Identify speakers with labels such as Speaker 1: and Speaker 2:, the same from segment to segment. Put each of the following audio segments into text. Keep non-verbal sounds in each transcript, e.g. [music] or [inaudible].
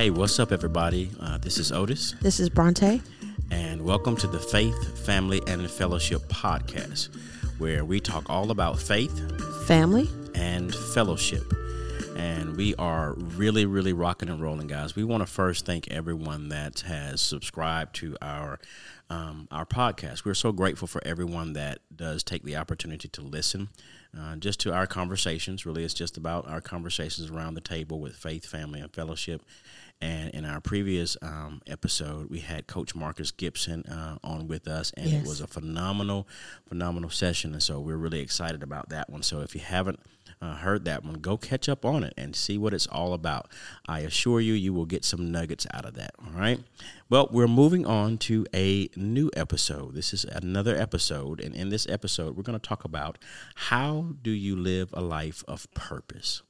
Speaker 1: Hey, what's up, everybody? Uh, this is Otis,
Speaker 2: This is Bronte.
Speaker 1: and welcome to the Faith, Family, and Fellowship podcast, where we talk all about faith
Speaker 2: Family.
Speaker 1: and fellowship. And we are really, really rocking and rolling, guys. We want to first thank everyone that has subscribed to our um, our podcast. We're so grateful for everyone that does take the opportunity to listen, uh, just to our conversations. Really, it's just about our conversations around the table with faith, family, and fellowship. And in our previous um, episode, we had Coach Marcus Gibson uh, on with us, and it was a phenomenal, phenomenal session. And so we're really excited about that one. So if you haven't uh, heard that one, go catch up on it and see what it's all about. I assure you, you will get some nuggets out of that. All right. Well, we're moving on to a new episode. This is another episode. And in this episode, we're going to talk about how do you live a life of purpose?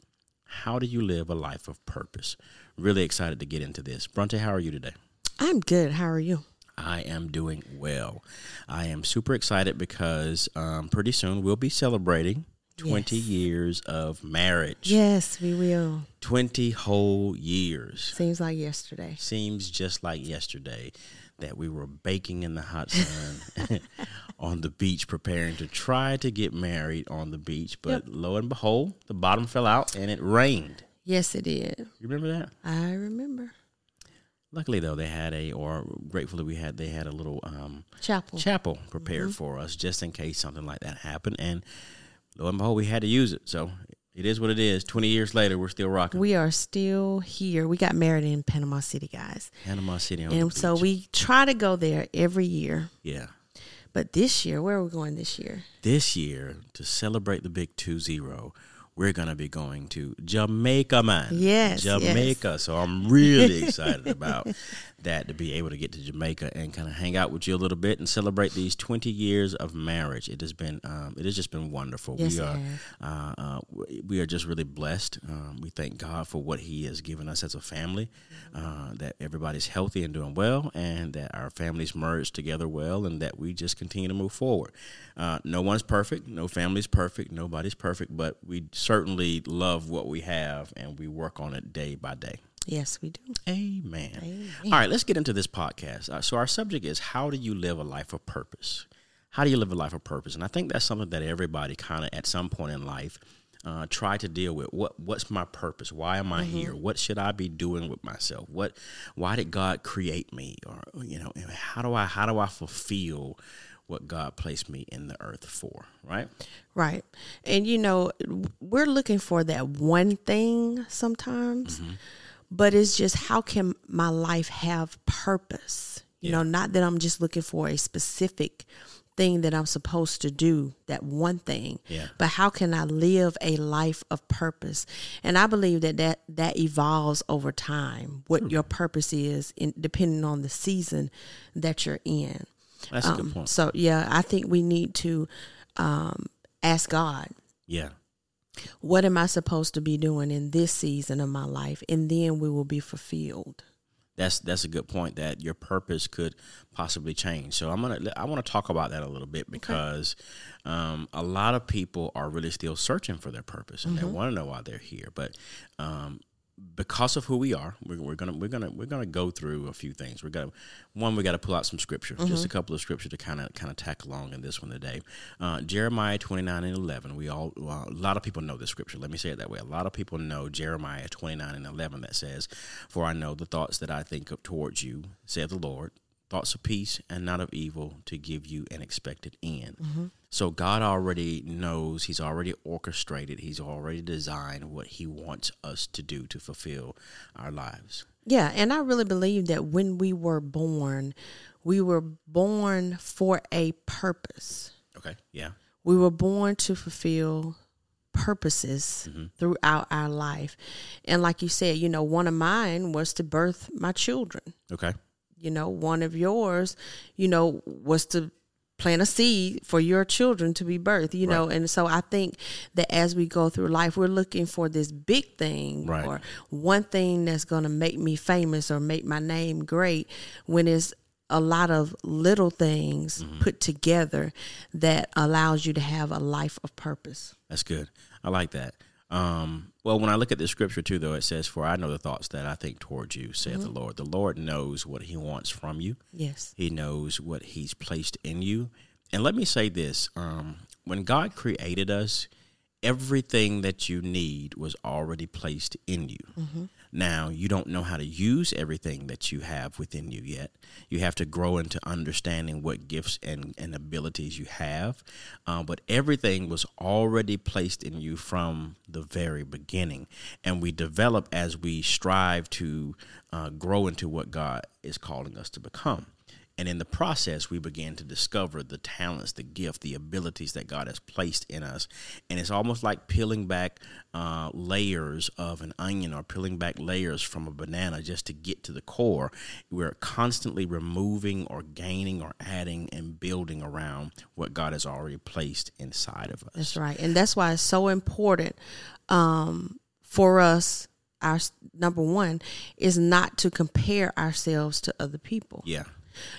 Speaker 1: How do you live a life of purpose? Really excited to get into this. Bronte, how are you today?
Speaker 2: I'm good. How are you?
Speaker 1: I am doing well. I am super excited because um, pretty soon we'll be celebrating 20
Speaker 2: Yes.
Speaker 1: years of marriage.
Speaker 2: Yes, we will.
Speaker 1: 20 whole years.
Speaker 2: Seems like yesterday.
Speaker 1: Seems just like yesterday that we were baking in the hot sun [laughs] on the beach, preparing to try to get married on the beach. But lo and behold, the bottom fell out and it rained.
Speaker 2: Yes, it did.
Speaker 1: You remember that?
Speaker 2: I remember.
Speaker 1: Luckily, though, they had a, or gratefully, we had, they had a little um,
Speaker 2: Chapel.
Speaker 1: chapel prepared for us just in case something like that happened. And lo and behold, we had to use it. So it is what it is. 20 years later, we're still rocking.
Speaker 2: we are still here. We got married in Panama City, guys.
Speaker 1: Panama City
Speaker 2: And so
Speaker 1: beach.
Speaker 2: we try to go there every year.
Speaker 1: Yeah.
Speaker 2: But this year, where are we going this year?
Speaker 1: This year, to celebrate the big two zero 0, we're going to be going to Jamaica, man.
Speaker 2: Yes, yes.
Speaker 1: Jamaica. So I'm really excited about [laughs] that to be able to get to Jamaica and kind of hang out with you a little bit and celebrate these 20 years of marriage. It has been, um, it has just been wonderful.
Speaker 2: Yes,
Speaker 1: we are, uh, uh, we- we are just really blessed. Um, we thank God for what He has given us as a family, uh, that everybody's healthy and doing well, and that our families merge together well, and that we just continue to move forward. Uh, no one's perfect, no family's perfect, nobody's perfect, but we certainly love what we have, and we work on it day by day.
Speaker 2: Yes, we do.
Speaker 1: Amen.
Speaker 2: Amen.
Speaker 1: All right, let's get into this podcast. Uh, so, our subject is how do you live a life of purpose? How do you live a life of purpose? And I think that's something that everybody kind of at some point in life uh, try to deal with. What What's my purpose? Why am I here? What should I be doing with myself? What Why did God create me? Or you know, how do I how do I fulfill what God placed me in the earth for? Right?
Speaker 2: Right. And you know, we're looking for that one thing sometimes, mm-hmm. but it's just how can my life have purpose? You know, not that I'm just looking for a specific thing that I'm supposed to do, that one thing,
Speaker 1: Yeah.
Speaker 2: but how can I live a life of purpose? And I believe that that, that evolves over time, what your purpose is, in, depending on the season that you're in.
Speaker 1: That's a
Speaker 2: Um,
Speaker 1: good point.
Speaker 2: So, yeah, I think we need to um, ask God,
Speaker 1: Yeah.
Speaker 2: what am I supposed to be doing in this season of my life? And then we will be fulfilled.
Speaker 1: That's that's a good point that your purpose could possibly change. So I'm gonna I want to talk about that a little bit because um, a lot of people are really still searching for their purpose and they want to know why they're here. But um, because of who we are, we're, we're gonna we're gonna we're gonna go through a few things. We're gonna one we got to pull out some scripture, just a couple of scripture to kind of kind of tack along in this one today. Uh, Jeremiah 29 and 11. We all well, a lot of people know this scripture. Let me say it that way. A lot of people know Jeremiah 29 and 11 that says, "For I know the thoughts that I think of towards you," saith the Lord, thoughts of peace and not of evil, to give you an expected end. Mm-hmm. So God already knows, He's already orchestrated, He's already designed what He wants us to do to fulfill our lives.
Speaker 2: Yeah, and I really believe that when we were born, we were born for a purpose.
Speaker 1: Okay. Yeah.
Speaker 2: We were born to fulfill purposes mm-hmm. throughout our life. And like you said, you know, one of mine was to birth my children.
Speaker 1: Okay.
Speaker 2: You know, one of yours, you know, was to plant a seed for your children to be birthed, you know. And so I think that as we go through life, we're looking for this big thing
Speaker 1: Right.
Speaker 2: or one thing that's going to make me famous or make my name great when it's a lot of little things mm-hmm. put together that allows you to have a life of purpose.
Speaker 1: That's good. I like that. Um, well, when I look at the scripture too, though, it says, "For I know the thoughts that I think towards you," saith mm-hmm. the Lord. The Lord knows what He wants from you.
Speaker 2: Yes,
Speaker 1: He knows what He's placed in you. And let me say this: um, when God created us, everything that you need was already placed in you. Mm-hmm. Now, you don't know how to use everything that you have within you yet. You have to grow into understanding what gifts and, and abilities you have. Uh, but everything was already placed in you from the very beginning. And we develop as we strive to uh, grow into what God is calling us to become. And in the process, we begin to discover the talents, the gift, the abilities that God has placed in us. And it's almost like peeling back uh, layers of an onion or peeling back layers from a banana just to get to the core. We're constantly removing or gaining or adding and building around what God has already placed inside of us.
Speaker 2: That's right. And that's why it's so important um, for us our number one is not to compare ourselves to other people.
Speaker 1: Yeah.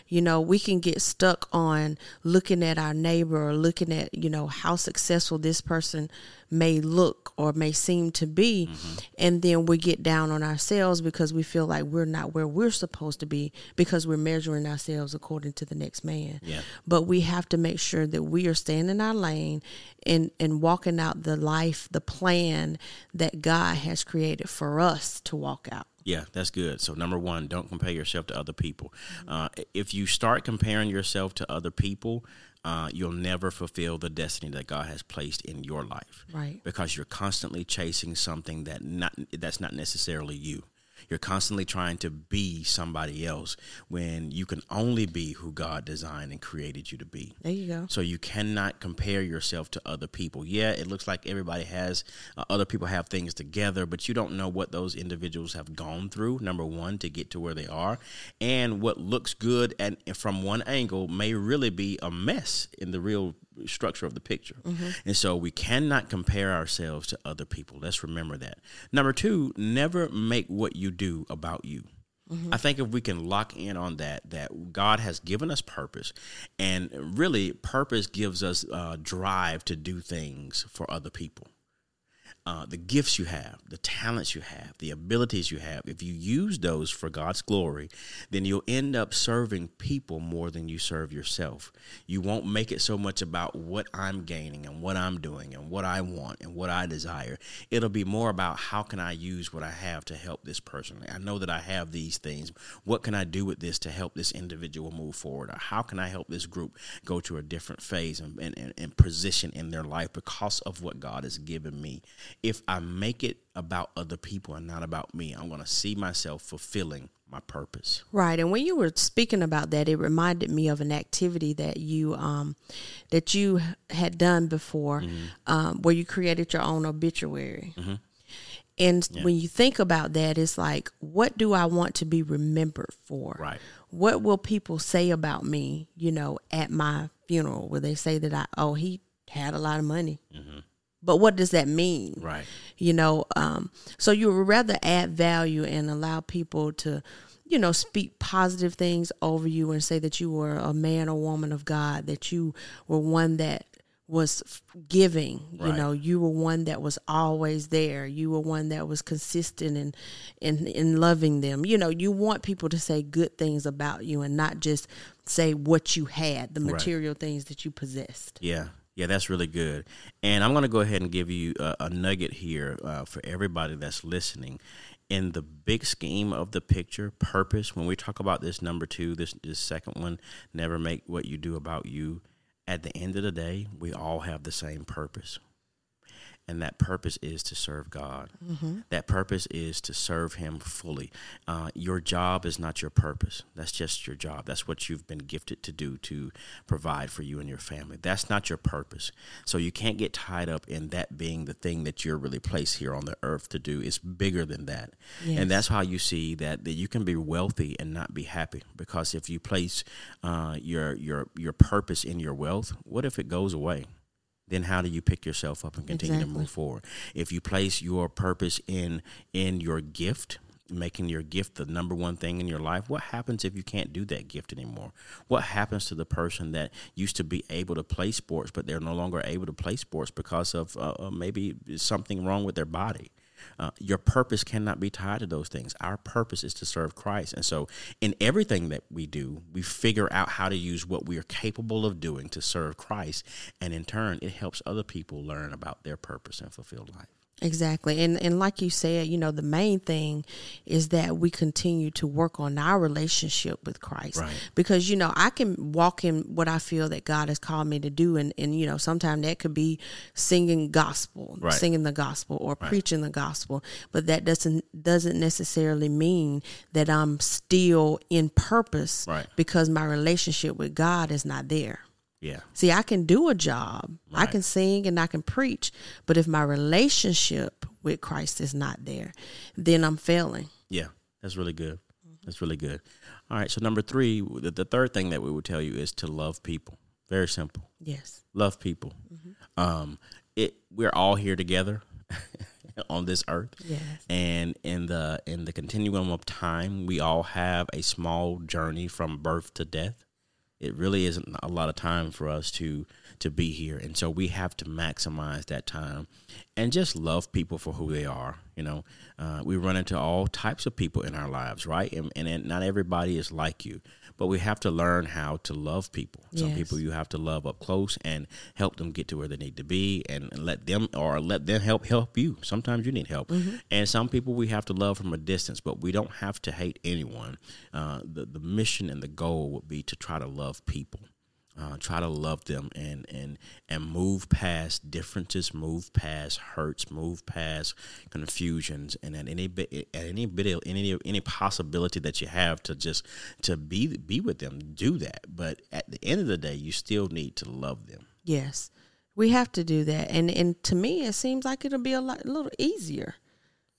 Speaker 2: You know, we can get stuck on looking at our neighbor or looking at, you know, how successful this person may look or may seem to be. Mm-hmm. And then we get down on ourselves because we feel like we're not where we're supposed to be because we're measuring ourselves according to the next man.
Speaker 1: Yeah.
Speaker 2: But we have to make sure that we are staying in our lane and, and walking out the life, the plan that God has created for us to walk out.
Speaker 1: Yeah, that's good. So number one, don't compare yourself to other people. Uh, if you start comparing yourself to other people, uh, you'll never fulfill the destiny that God has placed in your life.
Speaker 2: Right.
Speaker 1: Because you're constantly chasing something that not that's not necessarily you. You're constantly trying to be somebody else when you can only be who God designed and created you to be.
Speaker 2: There you go.
Speaker 1: So you cannot compare yourself to other people. Yeah, it looks like everybody has, uh, other people have things together, but you don't know what those individuals have gone through, number one, to get to where they are. And what looks good and from one angle may really be a mess in the real structure of the picture. Mm-hmm. And so we cannot compare ourselves to other people. Let's remember that. Number two, never make what you do about you. Mm-hmm. I think if we can lock in on that, that God has given us purpose, and really, purpose gives us uh, drive to do things for other people uh, the gifts you have, the talents you have, the abilities you have, if you use those for God's glory, then you'll end up serving people more than you serve yourself. You won't make it so much about what I'm gaining and what I'm doing and what I want and what I desire. It'll be more about how can I use what I have to help this person. I know that I have these things. What can I do with this to help this individual move forward? Or how can I help this group go to a different phase and, and, and position in their life because of what God has given me? If I make it about other people and not about me, I'm going to see myself fulfilling my purpose.
Speaker 2: Right. And when you were speaking about that, it reminded me of an activity that you um, that you had done before, mm-hmm. um, where you created your own obituary. Mm-hmm. And yeah. when you think about that, it's like, what do I want to be remembered for?
Speaker 1: Right.
Speaker 2: What will people say about me? You know, at my funeral, will they say that I oh he had a lot of money? Mm-hmm but what does that mean?
Speaker 1: Right.
Speaker 2: You know um, so you would rather add value and allow people to you know speak positive things over you and say that you were a man or woman of god that you were one that was giving you right. know you were one that was always there. You were one that was consistent in, in in loving them. You know you want people to say good things about you and not just say what you had the material right. things that you possessed.
Speaker 1: Yeah yeah, that's really good. And I'm going to go ahead and give you a, a nugget here uh, for everybody that's listening. In the big scheme of the picture, purpose, when we talk about this number two, this, this second one, never make what you do about you, at the end of the day, we all have the same purpose and that purpose is to serve God. Mm-hmm. That purpose is to serve Him fully. Uh, your job is not your purpose. That's just your job. That's what you've been gifted to do to provide for you and your family. That's not your purpose. So you can't get tied up in that being the thing that you're really placed here on the earth to do. It's bigger than that. Yes. And that's how you see that, that you can be wealthy and not be happy. Because if you place uh, your your your purpose in your wealth, what if it goes away? Then how do you pick yourself up and continue exactly. to move forward? If you place your purpose in in your gift, making your gift the number one thing in your life, what happens if you can't do that gift anymore? What happens to the person that used to be able to play sports, but they're no longer able to play sports because of uh, uh maybe something wrong with their body? Uh, your purpose cannot be tied to those things. Our purpose is to serve Christ. And so, in everything that we do, we figure out how to use what we are capable of doing to serve Christ. And in turn, it helps other people learn about their purpose and fulfilled life.
Speaker 2: Exactly. And and like you said, you know, the main thing is that we continue to work on our relationship with Christ. Right. Because, you know, I can walk in what I feel that God has called me to do and, and you know, sometimes that could be singing gospel, right. singing the gospel or right. preaching the gospel. But that doesn't doesn't necessarily mean that I'm still in purpose because my relationship with God is not there.
Speaker 1: Yeah.
Speaker 2: See, I can do a job. Right. I can sing and I can preach, but if my relationship with Christ is not there, then I'm failing.
Speaker 1: Yeah. That's really good. That's really good. All right. So number 3, the, the third thing that we would tell you is to love people. Very simple.
Speaker 2: Yes.
Speaker 1: Love people. Mm-hmm. Um it we're all here together. [laughs] on this earth.
Speaker 2: Yes.
Speaker 1: And in the in the continuum of time, we all have a small journey from birth to death it really isn't a lot of time for us to to be here and so we have to maximize that time and just love people for who they are you know uh, we run into all types of people in our lives right and, and not everybody is like you but we have to learn how to love people. Some yes. people you have to love up close and help them get to where they need to be, and, and let them or let them help help you. Sometimes you need help, mm-hmm. and some people we have to love from a distance, but we don't have to hate anyone. Uh, the the mission and the goal would be to try to love people. Uh, try to love them and and and move past differences, move past hurts, move past confusions, and at any bit, at any bit, of, any any possibility that you have to just to be be with them, do that. But at the end of the day, you still need to love them.
Speaker 2: Yes, we have to do that, and and to me, it seems like it'll be a, lot, a little easier.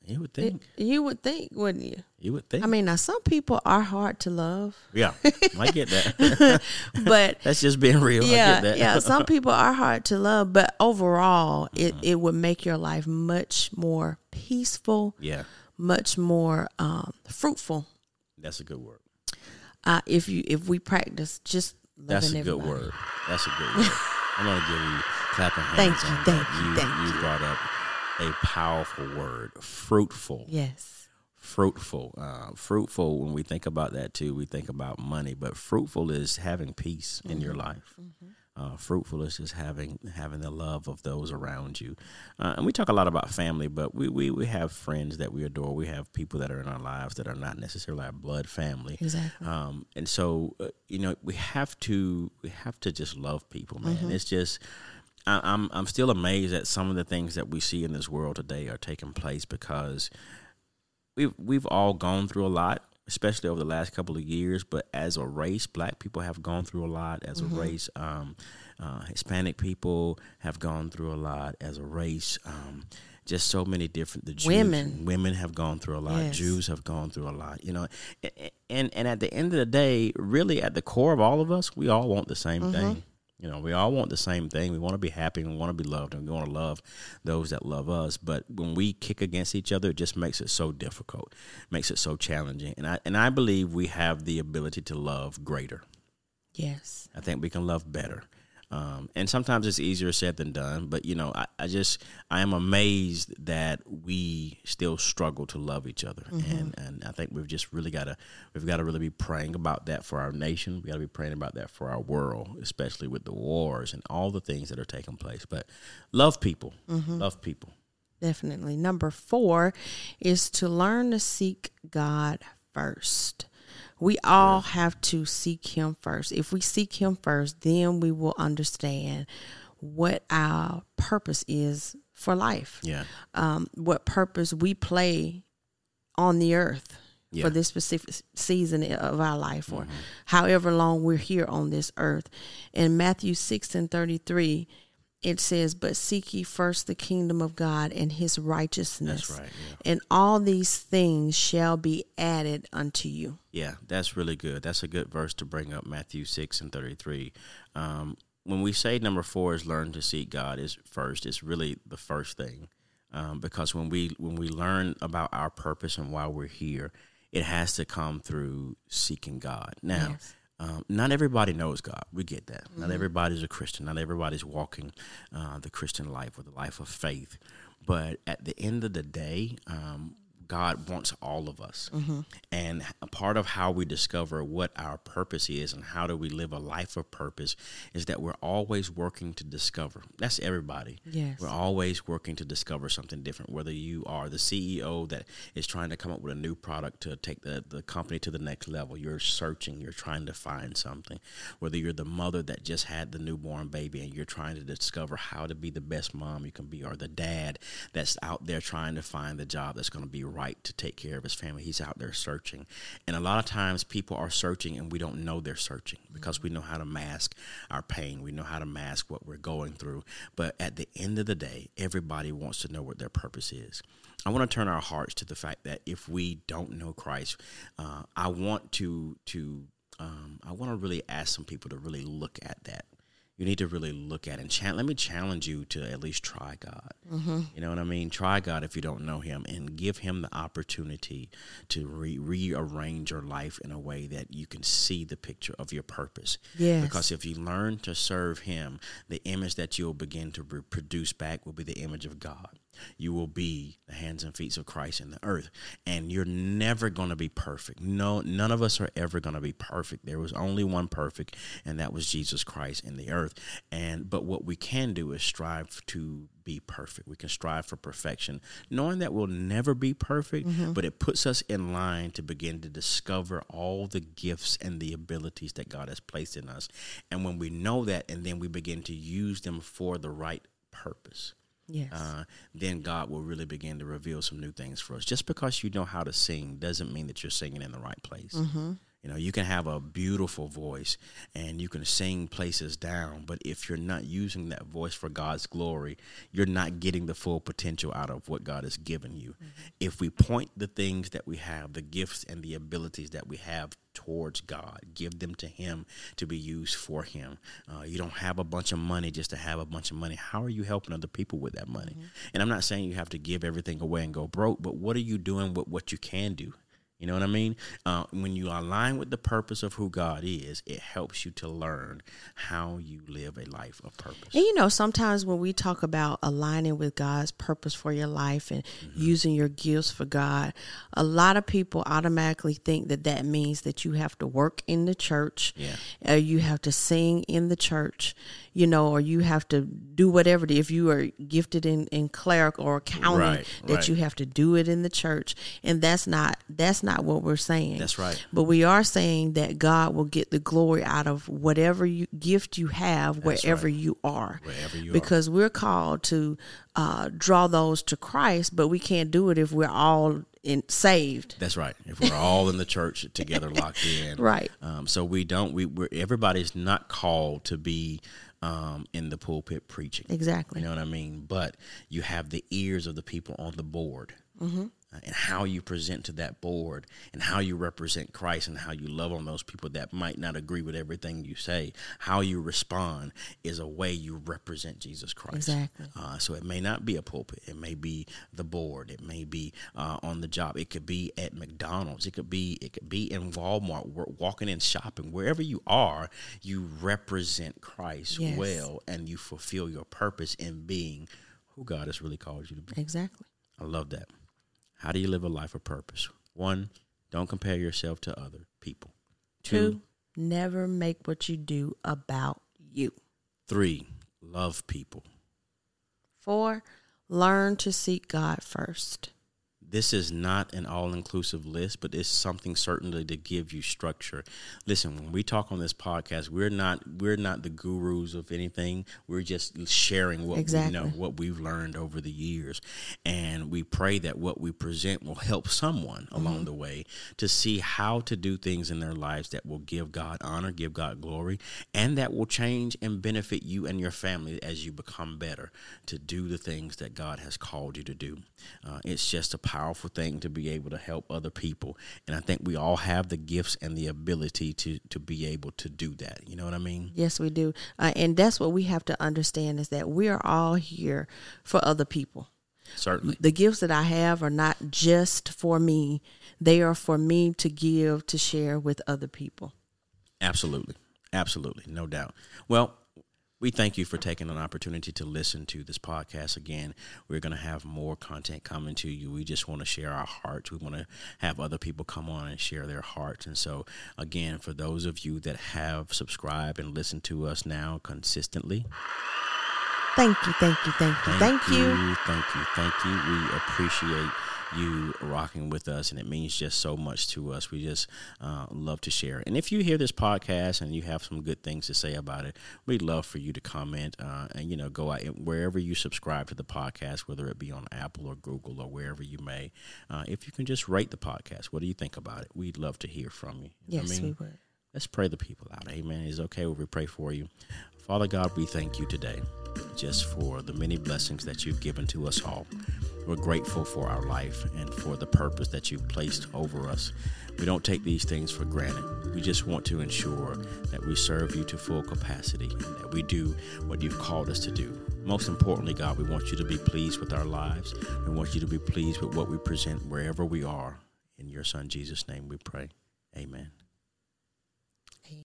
Speaker 1: You would think.
Speaker 2: It, you would think, wouldn't you?
Speaker 1: You would think. I
Speaker 2: mean, now some people are hard to love.
Speaker 1: Yeah, I get that. [laughs]
Speaker 2: but [laughs]
Speaker 1: that's just being real.
Speaker 2: Yeah, yeah. Some [laughs] people are hard to love, but overall, mm-hmm. it it would make your life much more peaceful.
Speaker 1: Yeah.
Speaker 2: Much more um, fruitful.
Speaker 1: That's a good word.
Speaker 2: Uh, if you if we practice just
Speaker 1: that's a
Speaker 2: everybody.
Speaker 1: good word. That's a good word. I'm gonna give you clapping hands.
Speaker 2: Thank you, thank you,
Speaker 1: you,
Speaker 2: thank
Speaker 1: you. You brought up a powerful word, fruitful.
Speaker 2: Yes.
Speaker 1: Fruitful. Uh, fruitful, when we think about that too, we think about money, but fruitful is having peace mm-hmm. in your mm-hmm. life. Mm-hmm. Uh, fruitful is just having having the love of those around you. Uh, and we talk a lot about family, but we, we, we have friends that we adore. We have people that are in our lives that are not necessarily our blood family.
Speaker 2: Exactly.
Speaker 1: Um, and so, uh, you know, we have to we have to just love people, man. Mm-hmm. It's just I, I'm I'm still amazed at some of the things that we see in this world today are taking place because we've we've all gone through a lot, especially over the last couple of years. But as a race, Black people have gone through a lot. As mm-hmm. a race, um, uh, Hispanic people have gone through a lot. As a race. Um, just so many different the Jews,
Speaker 2: women
Speaker 1: women have gone through a lot yes. Jews have gone through a lot you know and and at the end of the day really at the core of all of us we all want the same mm-hmm. thing you know, we all want the same thing. We want to be happy. And we want to be loved, and we want to love those that love us. But when we kick against each other, it just makes it so difficult, makes it so challenging. And I and I believe we have the ability to love greater.
Speaker 2: Yes,
Speaker 1: I think we can love better. Um, and sometimes it's easier said than done, but you know, I, I, just I am amazed that we still struggle to love each other, mm-hmm. and and I think we've just really got to we've got to really be praying about that for our nation. We got to be praying about that for our world, especially with the wars and all the things that are taking place. But love people, mm-hmm. love people.
Speaker 2: Definitely. Number four is to learn to seek God first. We all have to seek Him first. If we seek Him first, then we will understand what our purpose is for life.
Speaker 1: Yeah.
Speaker 2: Um, what purpose we play on the earth yeah. for this specific season of our life or mm-hmm. however long we're here on this earth. In Matthew 6 and 33, it says, But seek ye first the kingdom of God and his righteousness.
Speaker 1: Right, yeah.
Speaker 2: And all these things shall be added unto you.
Speaker 1: Yeah, that's really good. That's a good verse to bring up, Matthew 6 and 33. Um, when we say number four is learn to seek God is first, it's really the first thing. Um, because when we when we learn about our purpose and why we're here, it has to come through seeking God. Now,
Speaker 2: Yes.
Speaker 1: Um, not everybody knows God. We get that. Not everybody's a Christian. Not everybody's walking uh, the Christian life or the life of faith. But at the end of the day, um, God wants all of us. Mm-hmm. And a part of how we discover what our purpose is and how do we live a life of purpose is that we're always working to discover. That's everybody.
Speaker 2: Yes.
Speaker 1: We're always working to discover something different. Whether you are the CEO that is trying to come up with a new product to take the, the company to the next level, you're searching, you're trying to find something. Whether you're the mother that just had the newborn baby and you're trying to discover how to be the best mom you can be, or the dad that's out there trying to find the job that's going to be right to take care of his family, he's out there searching. And a lot of times people are searching and we don't know they're searching because we know how to mask our pain, we know how to mask what we're going through. But at the end of the day, everybody wants to know what their purpose is. I want to turn our hearts to the fact that if we don't know Christ, uh, I want to to um, I want to really ask some people to really look at that. You need to really look at and cha- let me challenge you to at least try God. Mm-hmm. You know what I mean? Try God if you don't know Him and give Him the opportunity to re- rearrange your life in a way that you can see the picture of your purpose.
Speaker 2: Yes.
Speaker 1: Because if you learn to serve Him, the image that you'll begin to re- produce back will be the image of God. You will be the hands and feet of Christ in the earth. And you're never going to be perfect. No, none of us are ever going to be perfect. There was only one perfect, and that was Jesus Christ in the earth. And but what we can do is strive to be perfect. We can strive for perfection, knowing that we'll never be perfect, mm-hmm. but it puts us in line to begin to discover all the gifts and the abilities that God has placed in us. And when we know that, and then we begin to use them for the right purpose
Speaker 2: Yes.
Speaker 1: uh, then God will really begin to reveal some new things for us. Just because you know how to sing doesn't mean that you're singing in the right place. You know, you can have a beautiful voice and you can sing places down, but if you're not using that voice for God's glory, you're not getting the full potential out of what God has given you. If we point the things that we have, the gifts and the abilities that we have towards God, give them to Him to be used for Him. Uh, you don't have a bunch of money just to have a bunch of money. How are you helping other people with that money? And I'm not saying you have to give everything away and go broke, but what are you doing with what you can do? You know what I mean? Uh, when you align with the purpose of who God is, it helps you to learn how you live a life of purpose.
Speaker 2: And you know, sometimes when we talk about aligning with God's purpose for your life and
Speaker 1: Mm-hmm.
Speaker 2: using your gifts for God, a lot of people automatically think that that means that you have to work in the church,
Speaker 1: Yeah.
Speaker 2: or you have to sing in the church, you know, or you have to do whatever. If you are gifted in in cleric or accounting,
Speaker 1: Right,
Speaker 2: that
Speaker 1: right.
Speaker 2: you have to do it in the church, and that's not that's not what we're saying.
Speaker 1: That's right.
Speaker 2: But we are saying that God will get the glory out of whatever you, gift you have, wherever
Speaker 1: right.
Speaker 2: you are.
Speaker 1: Wherever you are.
Speaker 2: because we're called to uh, draw those to Christ, but we can't do it if we're all in, saved.
Speaker 1: That's right. If we're all in the church together, locked in, [laughs]
Speaker 2: Right.
Speaker 1: Um, so we don't. We we're, everybody's not called to be um, in the pulpit preaching.
Speaker 2: Exactly.
Speaker 1: You know what I mean? But you have the ears of the people on the board.
Speaker 2: Mm-hmm.
Speaker 1: Uh, and how you present to that board and how you represent Christ and how you love on those people that might not agree with everything you say, how you respond is a way you represent Jesus Christ.
Speaker 2: Exactly.
Speaker 1: Uh, so it may not be a pulpit. It may be the board. It may be uh, on the job. It could be at McDonald's. It could be it could be in Walmart. Walking in shopping. Wherever you are, you represent Christ
Speaker 2: Yes.
Speaker 1: well, and you fulfill your purpose in being who God has really called you to be.
Speaker 2: Exactly.
Speaker 1: I love that. How do you live a life of purpose? One, don't compare yourself to other people.
Speaker 2: Two, never make what you do about you.
Speaker 1: Three, love people.
Speaker 2: Four, learn to seek God first.
Speaker 1: This is not an all inclusive list, but it's something certainly to give you structure. Listen, when we talk on this podcast, we're not we're not the gurus of anything. We're just sharing what
Speaker 2: Exactly.
Speaker 1: we know, what we've learned over the years. And we pray that what we present will help someone along the way to see how to do things in their lives that will give God honor, give God glory, and that will change and benefit you and your family as you become better to do the things that God has called you to do. Uh, it's just a powerful thing to be able to help other people. And I think we all have the gifts and the ability to, to be able to do that. You know what I mean?
Speaker 2: Yes, we do. Uh, and that's what we have to understand is that we are all here for other people.
Speaker 1: Certainly.
Speaker 2: The gifts that I have are not just for me, they are for me to give, to share with other people.
Speaker 1: Absolutely. Absolutely. No doubt. Well, we thank you for taking an opportunity to listen to this podcast again. We're going to have more content coming to you. We just want to share our hearts. We want to have other people come on and share their hearts. And so, again, for those of you that have subscribed and listened to us now consistently,
Speaker 2: Thank you, thank you, thank you, thank, you.
Speaker 1: Thank you, thank you. We appreciate you rocking with us, and it means just so much to us. We just uh, love to share. And if you hear this podcast and you have some good things to say about it, we'd love for you to comment uh, and you know go out wherever you subscribe to the podcast, whether it be on Apple or Google or wherever you may. Uh, if you can just rate the podcast, what do you think about it? We'd love to hear from you.
Speaker 2: Yes, I mean, we would.
Speaker 1: Let's pray the people out. Amen. Is okay if we pray for you. Father God, we thank you today just for the many blessings that you've given to us all. We're grateful for our life and for the purpose that you've placed over us. We don't take these things for granted. We just want to ensure that we serve you to full capacity and that we do what you've called us to do. Most importantly, God, we want you to be pleased with our lives. We want you to be pleased with what we present wherever we are. In your Son, Jesus' name, we pray. Amen.